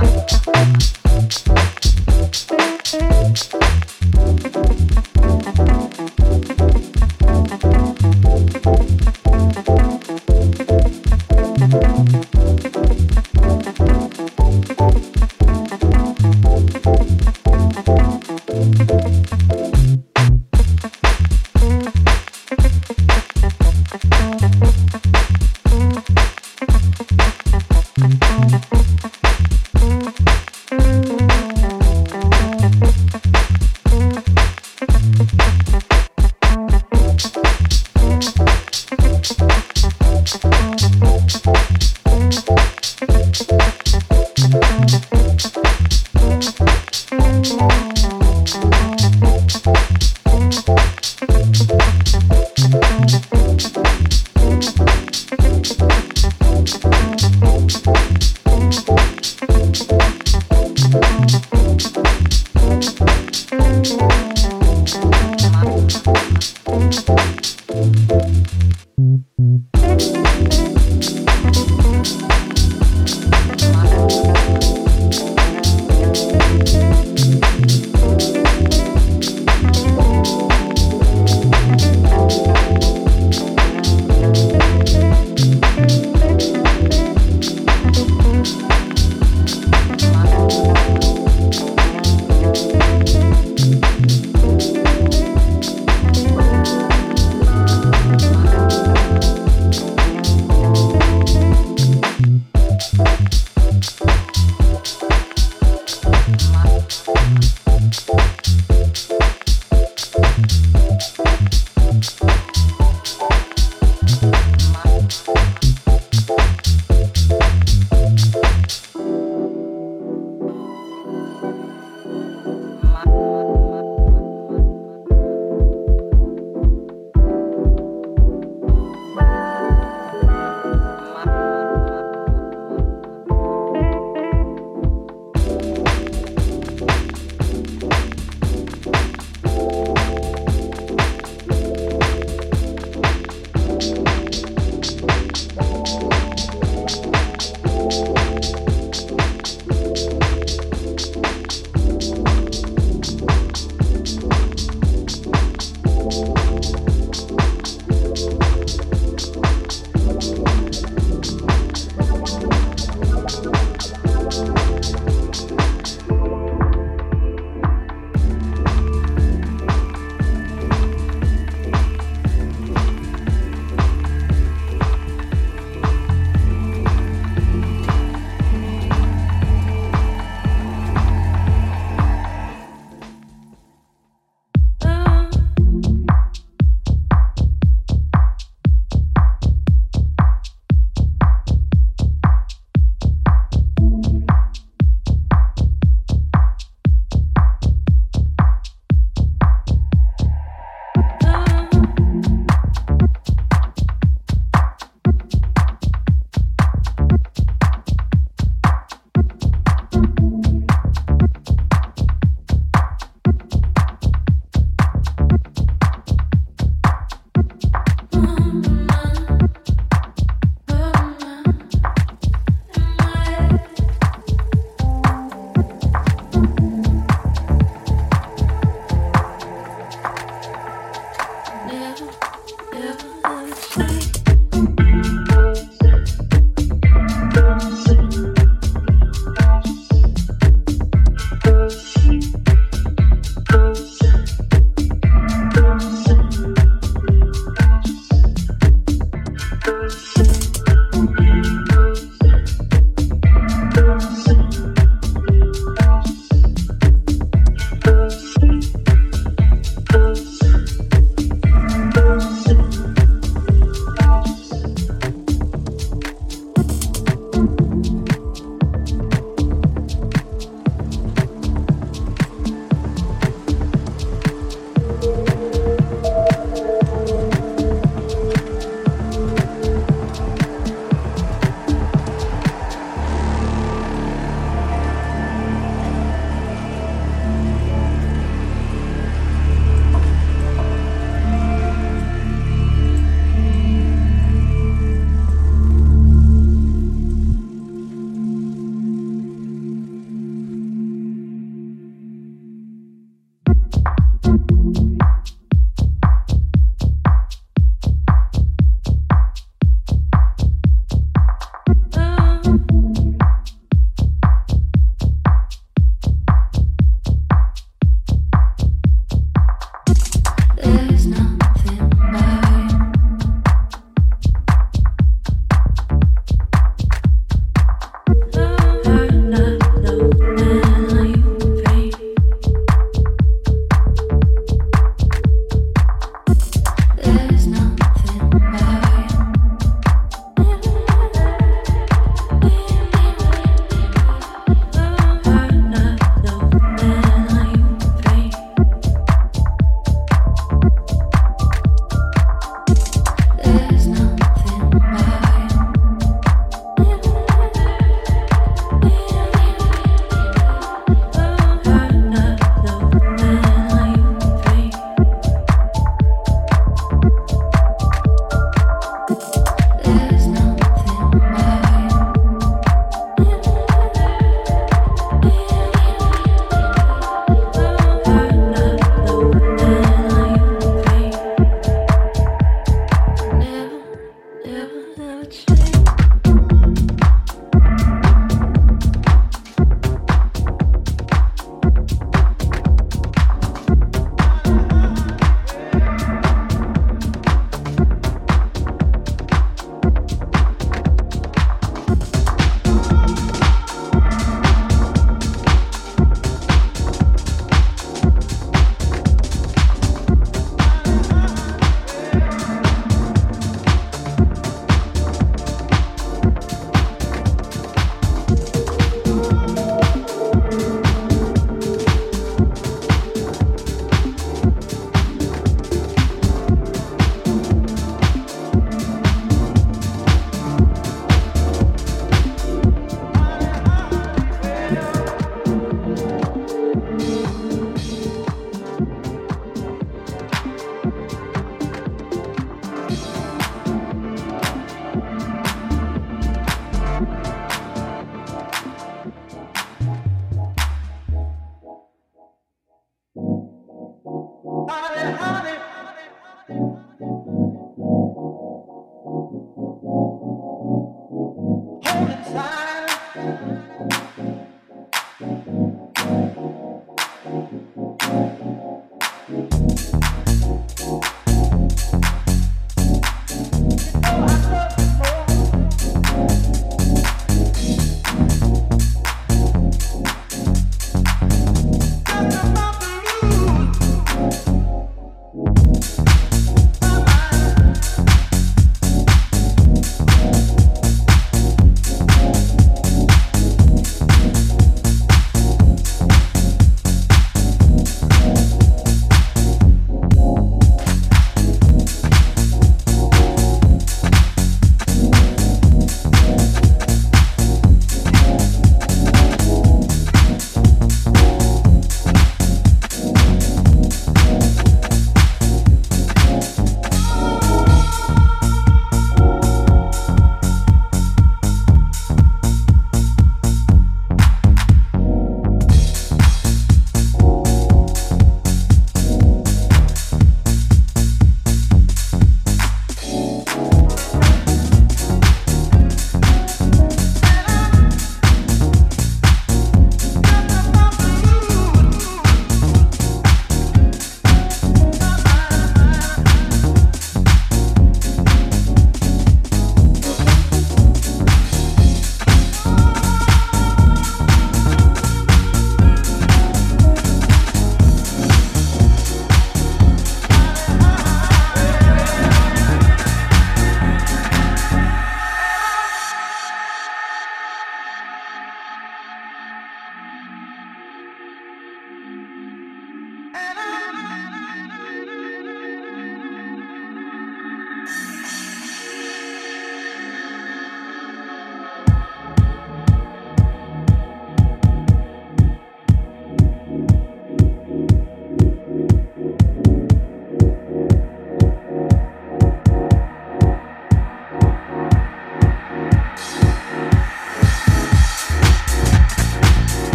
Thank.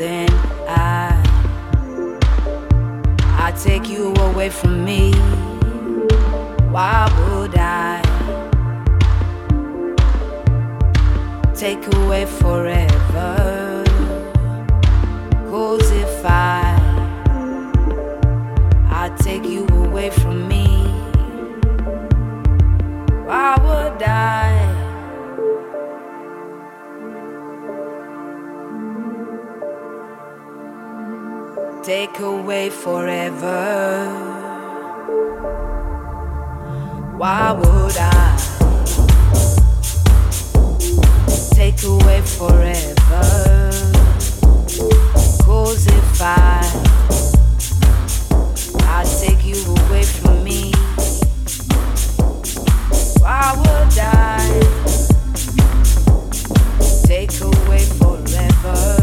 then I I take you away from me. Why would I take away forever? take away forever. Why would I take away forever? Cause if I I take you away from me, why would I take away forever?